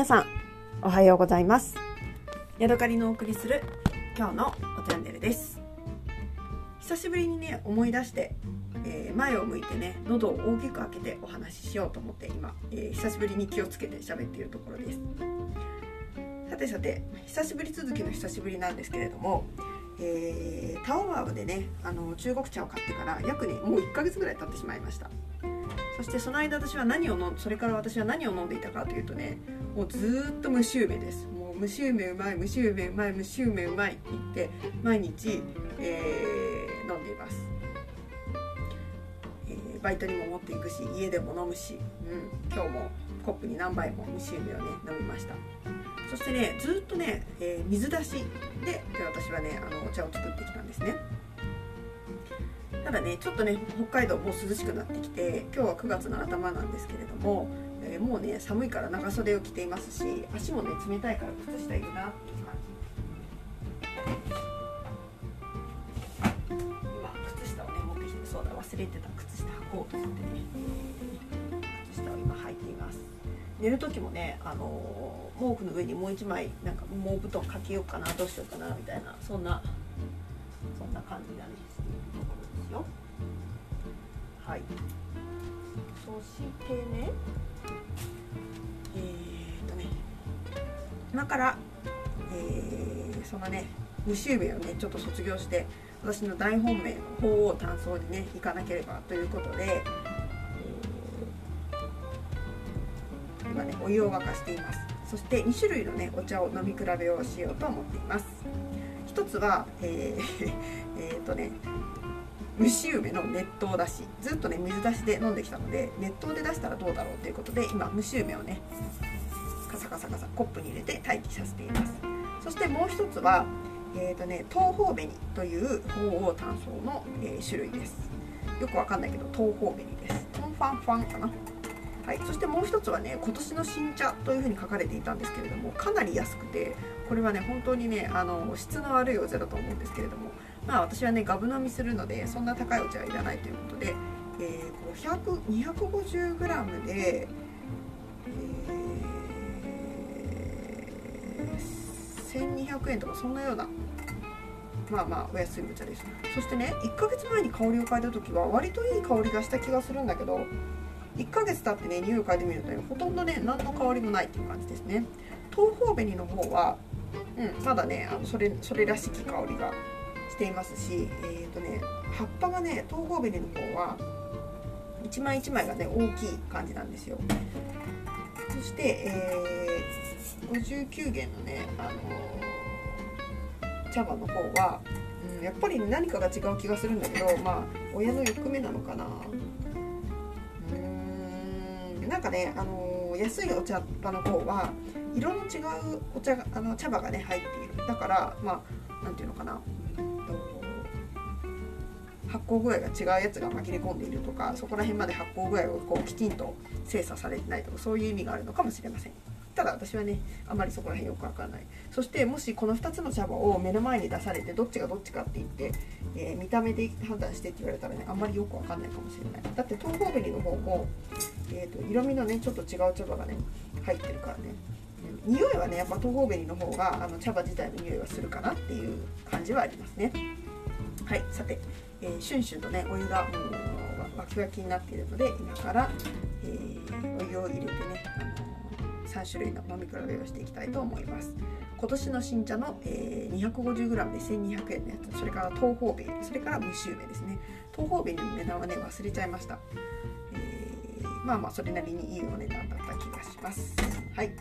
皆さんおはようございます。ヤドカリのお送りする今日のおチャンネルです。久しぶりにね思い出して、えー前を向いてね喉を大きく開けてお話ししようと思って今、えー久しぶりに気をつけて喋っているところです。さてさて久しぶり続きの久しぶりなんですけれどもえータオワーでねあの中国茶を買ってから約ねもう1ヶ月ぐらい経ってしまいました。そしてその間私は何を飲んそれから私は何を飲んでいたかというとねもうずっと蒸し梅です。もう蒸し梅うまい蒸し梅うまい蒸し梅うまいって言って毎日、えー飲んでいます、えーバイトにも持っていくし家でも飲むし、うん、今日もコップに何杯も蒸し梅をね飲みました。そしてねずっとね、えー水出しで私はねあのお茶を作ってきたんですね。ただねちょっとね北海道もう涼しくなってきて今日は9月の頭なんですけれども、えーもうね寒いから長袖を着ていますし足もね冷たいから靴下いるなっていう感じ。今靴下をね持ってきてそうだ忘れてた靴下履こうと思ってね靴下を今履いています。寝る時もね、あのー毛布の上にもう一枚なんか毛布団かけようかなどうしようかなみたいなそんなそんな感じだね。よ。はい。そしてねえー、っとね今から、えーそのね無臭名をねちょっと卒業して私の大本命の鳳凰炭素にね行かなければということで、えー今ねお湯を沸かしています。そして2種類のねお茶を飲み比べをしようと思っています。一つはえー えーっとね蒸し梅の熱湯だしずっとね水出しで飲んできたので熱湯で出したらどうだろうということで今蒸し梅をねカサカサカサコップに入れて待機させています。そしてもう一つはえーとね、東方紅という鳳凰炭素の、えー種類です。よくわかんないけど東方紅です。トンファンファンかな。はい、そしてもう一つはね今年の新茶というふうに書かれていたんですけれどもかなり安くてこれはね本当にねあの質の悪いお茶だと思うんですけれどもまあ私はねガブ飲みするのでそんな高いお茶はいらないということで、えー、500 250g で、えー1200円とかそんなようなまあまあお安いお茶ですそしてね1ヶ月前に香りを変えた時は割といい香りがした気がするんだけど1ヶ月経ってね匂いを嗅いでみるとねほとんどね何の香りもないっていう感じですね。東方紅の方は、うん、まだねあのそれそれらしき香りがしていますしえっ、とね葉っぱがね東方紅の方は一枚一枚がね大きい感じなんですよ。そして、えー、59元のね、あのー茶葉の方は、うん、やっぱり何かが違う気がするんだけどまあ親の欲目なのかな。うーんなんかね、あのー安いお茶葉の方は色の違うお茶あの茶葉がね入っている。だからまあなんていうのかな。発酵具合が違うやつが紛れ込んでいるとかそこら辺まで発酵具合をこうきちんと精査されてないとかそういう意味があるのかもしれません。ただ私はねあまりそこら辺よくわからない。そしてもしこの2つの茶葉を目の前に出されてどっちがどっちかって言って、えー見た目で判断してって言われたらねあんまりよくわかんないかもしれない。だって東方紅の方も、えー、と色味のねちょっと違う茶葉がね入ってるからね。匂いはねやっぱ東方紅の方があの茶葉自体の匂いはするかなっていう感じはありますね。はいさて、えー、シュンシュンとねお湯がもうわきわきになっているので今から、えーお湯を入れてね、あの3種類の飲み比べをしていきたいと思います。今年の新茶の、えー 250g で1200円のやつ。それから東方紅それから蒸し梅ですね。東方紅の値段はね忘れちゃいました、えーまあまあそれなりにいいお値段だった気がします。はい。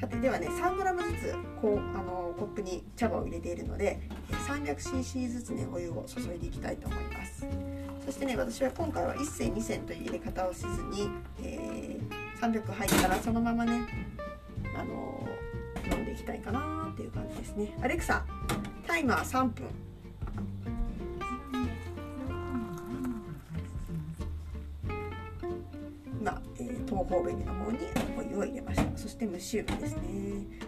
さてではね 3g ずつこうあのコップに茶葉を入れているのでえ 300cc ずつねお湯を注いでいきたいと思います。そしてね私は今回は1銭2銭という入れ方をせずに、えー300入ったらそのままねあの飲んでいきたいかなっていう感じですね。アレクサタイマー3分。方紅の方にお湯を入れました。そして蒸し梅ですね。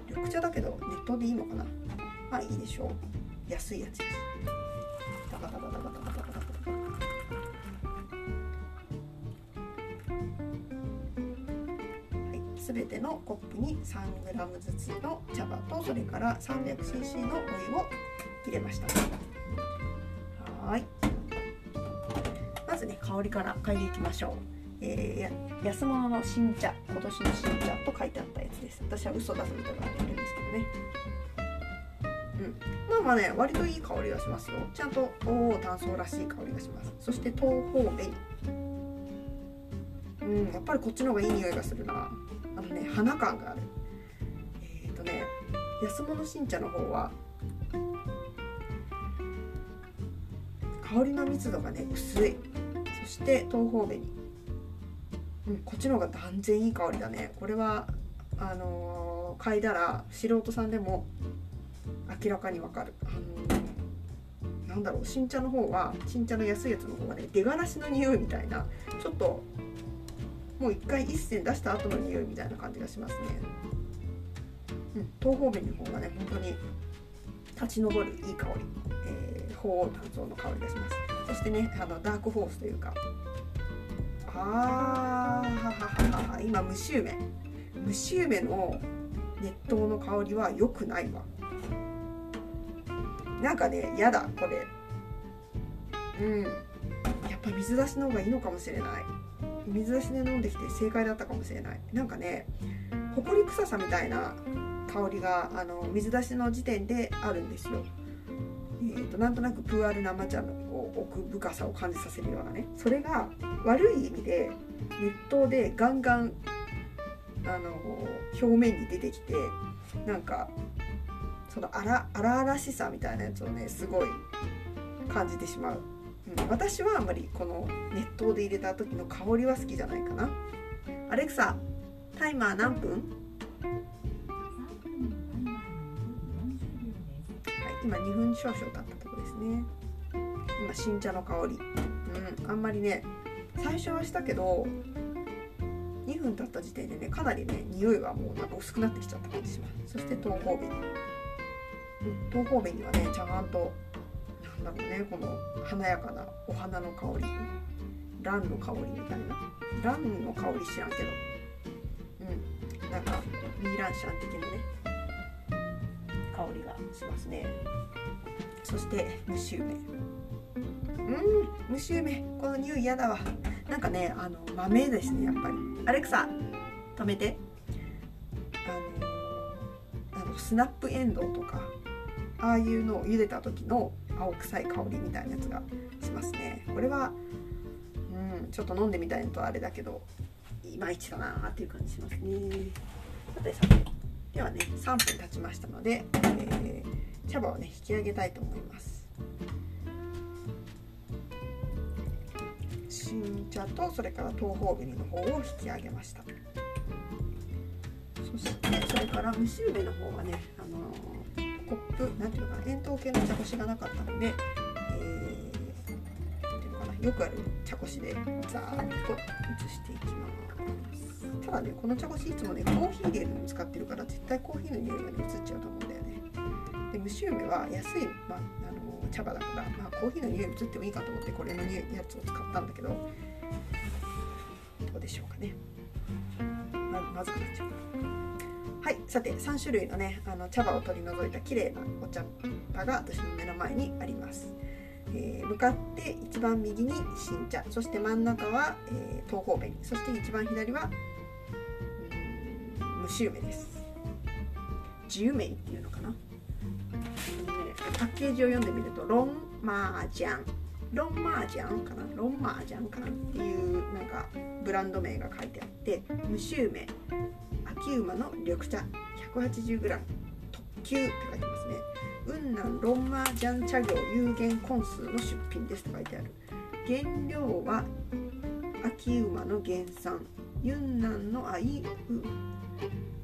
緑茶だけど熱湯でいいのかな？まあいいでしょう。安いやつです。ダカダカダカダカダカダカダカはい全てのコップに 3g ずつの茶葉とそれから 300cc のお湯を入れましたはいまずね香りから嗅いでいきましょうえー、安物の新茶今年の新茶と書いてあったやつです。私は嘘だと疑われてるんですけどね。うん。まあまあね割といい香りがしますよ。ちゃんとおお炭素らしい香りがします。そして東方紅うんやっぱりこっちの方がいい匂いがするな。あのね花感がある。えっ、ー、とね安物新茶の方は香りの密度がね薄い。そして東方紅こっちの方が断然いい香りだね。これはあのー、嗅いだら素人さんでも明らかにわかる、あのー、なんだろう新茶の方は新茶の安いやつの方はね出がらしの匂いみたいなちょっともう一回一銭出した後の匂いみたいな感じがしますね、うん、東方面の方がね本当に立ち上るいい香り、えー、鳳凰炭の香りがします。そしてねあのダークホースというかああ今蒸梅。蒸梅の熱湯の香りは良くないわ。なんかねやだこれ。うん。やっぱ水出しの方がいいのかもしれない。水出しで飲んできて正解だったかもしれない。なんかねほこり臭さみたいな香りがあの水出しの時点であるんですよ。えーと、なんとなくプーアル生茶の。奥深さを感じさせるようなねそれが悪い意味で熱湯でガンガンあの表面に出てきてなんかその荒々しさみたいなやつをねすごい感じてしまう、うん、私はあんまりこの熱湯で入れた時の香りは好きじゃないかな。アレクサタイマー何分？今2分少々経ったとこですね今新茶の香り。うんあんまりね最初はしたけど2分経った時点でねかなりね匂いはもうなんか薄くなってきちゃった感じします。そして東方紅、うん、東方紅はねちゃんとなんだろうねこの華やかなお花の香り。ランの香りみたいな。ランの香り知らんけど。うんなんかミーランシャン的なね香りがしますね。そして蒸し梅。うん蒸し梅この匂い嫌だわ。なんかねあの豆ですねやっぱり。アレクサ止めて。あのあのスナップエンドウとかああいうのを茹でた時の青臭い香りみたいなやつがしますね。これはうんちょっと飲んでみたいのとあれだけどいまいちだなっていう感じしますね。さてさてではね3分経ちましたので、えー、茶葉をね引き上げたいと思います。新茶とそれから東方紅の方を引き上げました。そしてそれから蒸し梅の方はね、あのー、コップなんていうのかな円筒形の茶こしがなかったので、えー、ていうのかなよくある茶こしでザーッと移していきます。ただねこの茶こしいつもねコーヒー入れるの使ってるから絶対コーヒーの匂いがね移っちゃうと思うんだよね。で蒸し梅は安い、まあ、あの茶葉だから、まあ、コーヒーの匂い移ってもいいかと思ってこれの匂いやつを使ったんだけどどうでしょうかね。ままずくなっちゃう。はいさて3種類のねあの茶葉を取り除いた綺麗なお茶葉が私の目の前にあります。えー、向かって一番右に新茶そして真ん中は、えー、東方紅。そして一番左は蒸し梅です。自由麺っていう、パッケージを読んでみるとロンマージャン。ロンマージャンかな？ロンマージャンかなっていうなんかブランド名が書いてあって蒸し梅秋馬の緑茶。180g 特急って書いてますね。雲南ロンマージャン茶業有限根数の出品ですって書いてある。原料は秋馬の原産。雲南のあいう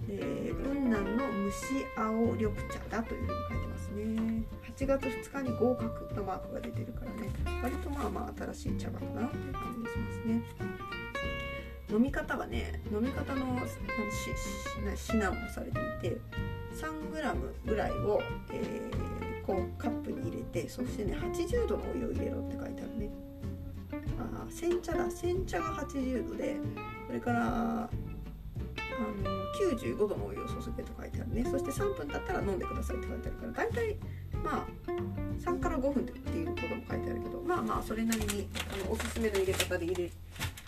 えー、雲南の蒸し青緑茶だというふうに書いてますね。8月2日に合格のマークが出てるからね。割とまあまあ新しい茶葉かなという感じがしますね。飲み方はね飲み方の指南もされていて 3g ぐらいを、えー、こうカップに入れてそしてね80度のお湯を入れろって書いてあるね。あ煎茶だ。煎茶が80度でそれからあの95度のお湯を注げと書いてあるね。そして3分経ったら飲んでくださいって書いてあるから大体まあ3から5分っていうことも書いてあるけどまあまあそれなりにあのおすすめの入れ方で入れ、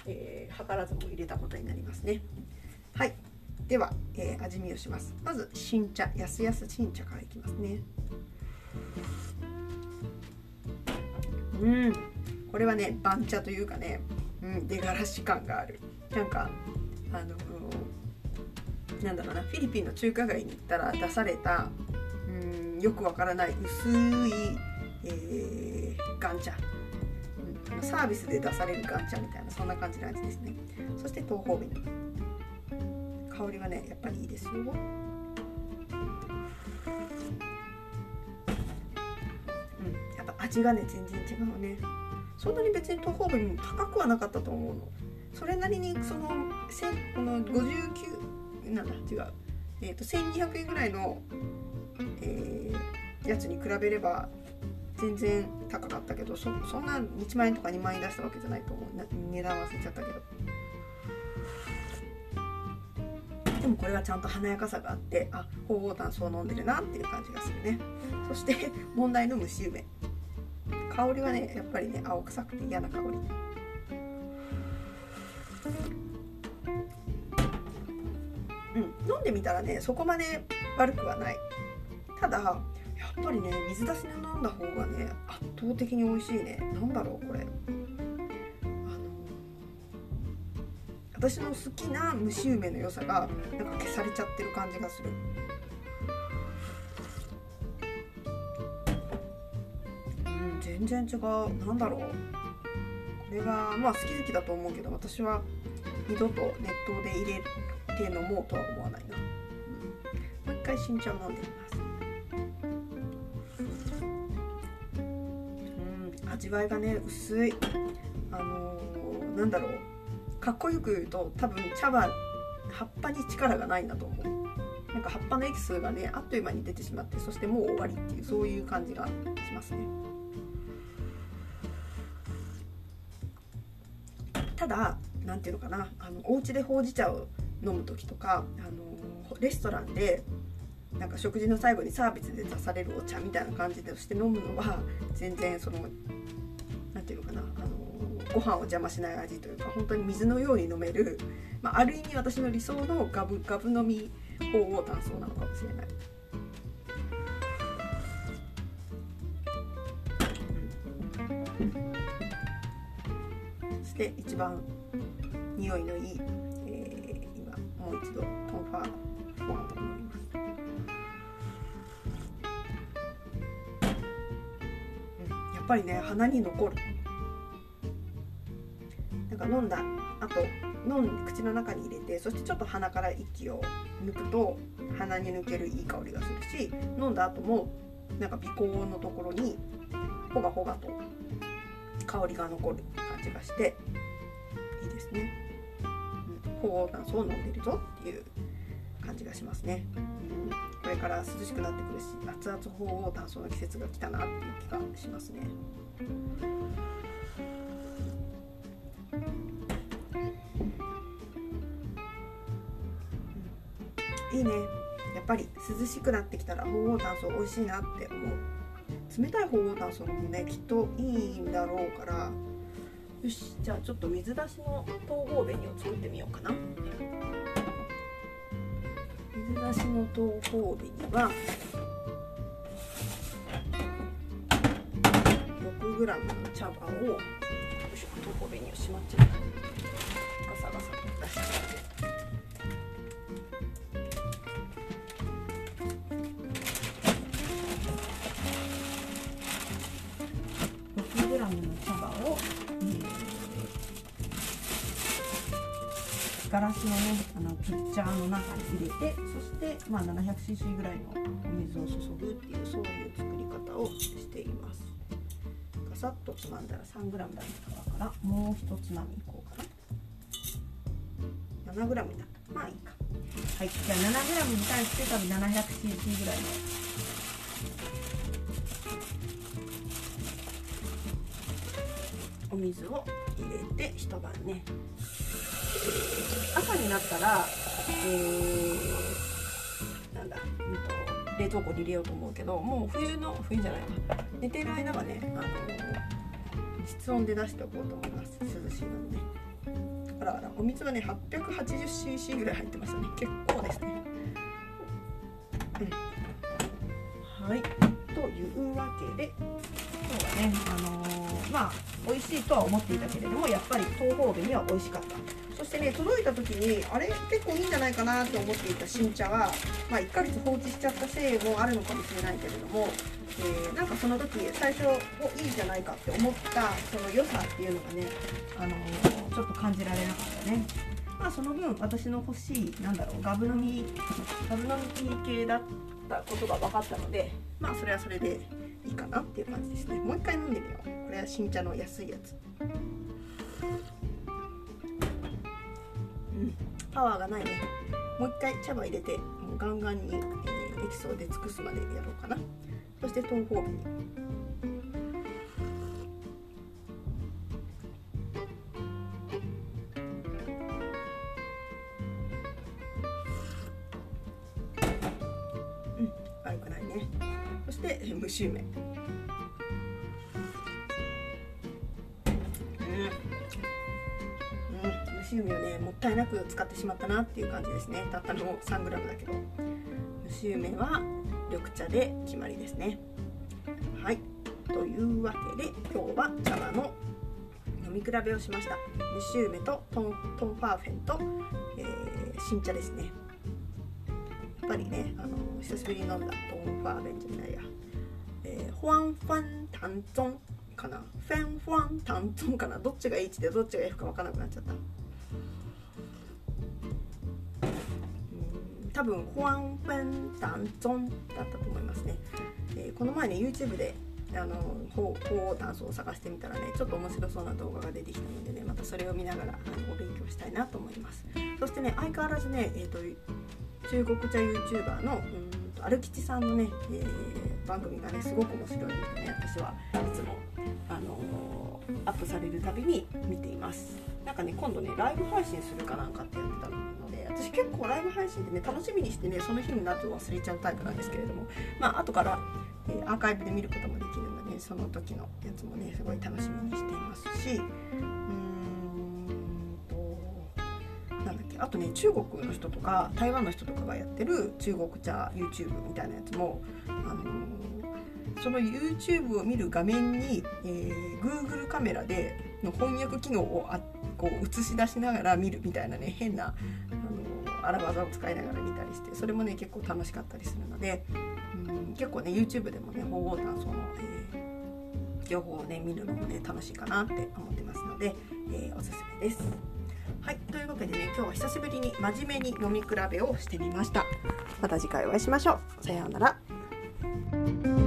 えー、図らずも入れたことになりますね。はい。では、えー、味見をします。まず新茶やすやす新茶からいきますね。うん。これはね番茶というかね、うん、出がらし感がある。なんかあのなんだろうなフィリピンの中華街に行ったら出されたよくわからない薄い、えー、ガンチャ、うん、サービスで出されるガンチャみたいなそんな感じの味ですね。そして東方瓶香りはねやっぱりいいですよ。うんやっぱ味がね全然違うね。そんなに別に東方瓶も高くはなかったと思うの。それなりにそのこの59なんだ違う、えーと、1200円ぐらいの、やつに比べれば全然高かったけどそそんな1万円とか2万円出したわけじゃないと思う。値段忘れちゃったけど。でもこれはちゃんと華やかさがあってあ鳳凰炭素を飲んでるなっていう感じがするね。そして問題の蒸し梅。香りはねやっぱりね青臭くて嫌な香り。うん飲んでみたらねそこまで悪くはない。ただっぱりね水出しで飲んだ方がね圧倒的に美味しいね。何だろうこれ。あの私の好きな蒸し梅の良さがなんか消されちゃってる感じがする。うん全然違う。なんだろう。これはまあ好き好きだと思うけど私は二度と熱湯で入れて飲もうとは思わないな、うん、もう一回新茶を飲んでみます。味わいがね薄い。あのー、なんだろう。かっこよく言うと多分茶葉葉っぱに力がないんだと思う。なんか葉っぱのエキスがねあっという間に出てしまってそしてもう終わりっていうそういう感じがしますね。ただ何ていうのかな。あのお家でほうじ茶を飲む時とかあのレストランでなんか食事の最後にサービスで出されるお茶みたいな感じでして飲むのは全然その何ていうのかなあのご飯を邪魔しない味というか本当に水のように飲める、まあ、ある意味私の理想のガブガブ飲み鳳凰炭素なのかもしれない。そして一番匂いのいい、えー、今もう一度トンファーフォアをぱりね鼻に残る。なんか飲んだあと飲ん口の中に入れてそしてちょっと鼻から息を抜くと鼻に抜けるいい香りがするし飲んだ後もなんか鼻孔のところにほがほがと香りが残る感じがしていいですね。鳳凰炭素を飲んでるぞっていう感じがしますね、うん、これから涼しくなってくるし熱々鳳凰炭素の季節が来たなっていう気がしますね。いいね。やっぱり涼しくなってきたら鳳凰炭素美味しいなって思う。冷たい鳳凰炭素もねきっといいんだろうから。よしじゃあちょっと水出しの東方紅を作ってみようかな。水出しの東方紅は 6g の茶葉をよいしょ東方紅をしまっちゃったガサガサ出しちゃってガラスのねあのピッチャーの中に入れてそしてまあ 700cc ぐらいのお水を注ぐっていうそういう作り方をしています。ガサッとつまんだら 3g だったからもう一つまみいこうかな 7g になったまあい。いかはい。じゃあ 7g に対して多分 700cc ぐらいの。お水を入れて一晩ね。朝になったらえー、冷凍庫に入れようと思うけどもう冬の冬じゃないわ。寝てる間はねあの室温で出しておこうと思います。涼しいのでね。あらあらお水はね 880cc ぐらい入ってますよね。結構ですね。うん。はい。というわけで今日はねあのー、まあ美味しいとは思っていたけれどもやっぱり東方便には美味しかった。してね届いた時にあれ結構いいんじゃないかなと思っていた新茶は、まあ、1ヶ月放置しちゃったせいもあるのかもしれないけれども、えー、なんかその時最初おいいじゃないかって思ったその良さっていうのがね、あのー、ちょっと感じられなかったね。まあ、その分私の欲しいなんだろうガブ飲みガブ飲み系だったことが分かったのでまあそれはそれでいいかなっていう感じですね。もう一回飲んでみよう。これは新茶の安いやつ。パワーがないね。もう一回茶葉入れてもうガンガンに、えー、エキスを出尽くすまでやろうかな。そして豆腐にうん悪くないね。そして蒸し梅。し梅をねもったいなく使ってしまったなっていう感じですね。たったの 3g だけど。蒸し梅は緑茶で決まりですね。はい。というわけで今日は茶葉の飲み比べをしました。蒸し梅とトントンファーフェンと、えー、新茶ですね。やっぱりねあの久しぶりに飲んだトンファーフェンじゃないや、えー、ホワンファンタンゾンかな。フェンファンタンゾンかな。どっちが H でどっちが F か分からなくなっちゃった。多分ホアン・フェン・ダンゾンだったと思いますね、えー、この前ね YouTube であの鳳凰ダンスを探してみたらねちょっと面白そうな動画が出てきたのでねまたそれを見ながらあのお勉強したいなと思います。そしてね相変わらずね、えーと、中国茶 YouTuber のうんとアルキチさんのね、えー、番組がねすごく面白いのでね私はいつもあのー、アップされるたびに見ています。なんかね今度ねライブ配信するかなんかってやってたの私結構ライブ配信でね楽しみにしてねその日になると忘れちゃうタイプなんですけれども。まあ後から、えー、アーカイブで見ることもできるのでその時のやつもねすごい楽しみにしていますし。うーんなんだっけあとね中国の人とか台湾の人とかがやってる中国茶 YouTube みたいなやつもあのー、その YouTube を見る画面に、えー、Google カメラでの翻訳機能をあこう映し出しながら見るみたいなね変な荒技を使いながら見たりしてそれもね結構楽しかったりするのでうん結構ね YouTube でもね鳳凰炭素の、えー、情報をね見るのもね楽しいかなって思ってますので、えー、おすすめです。はいというわけでね今日は久しぶりに真面目に飲み比べをしてみました。また次回お会いしましょう。さようなら。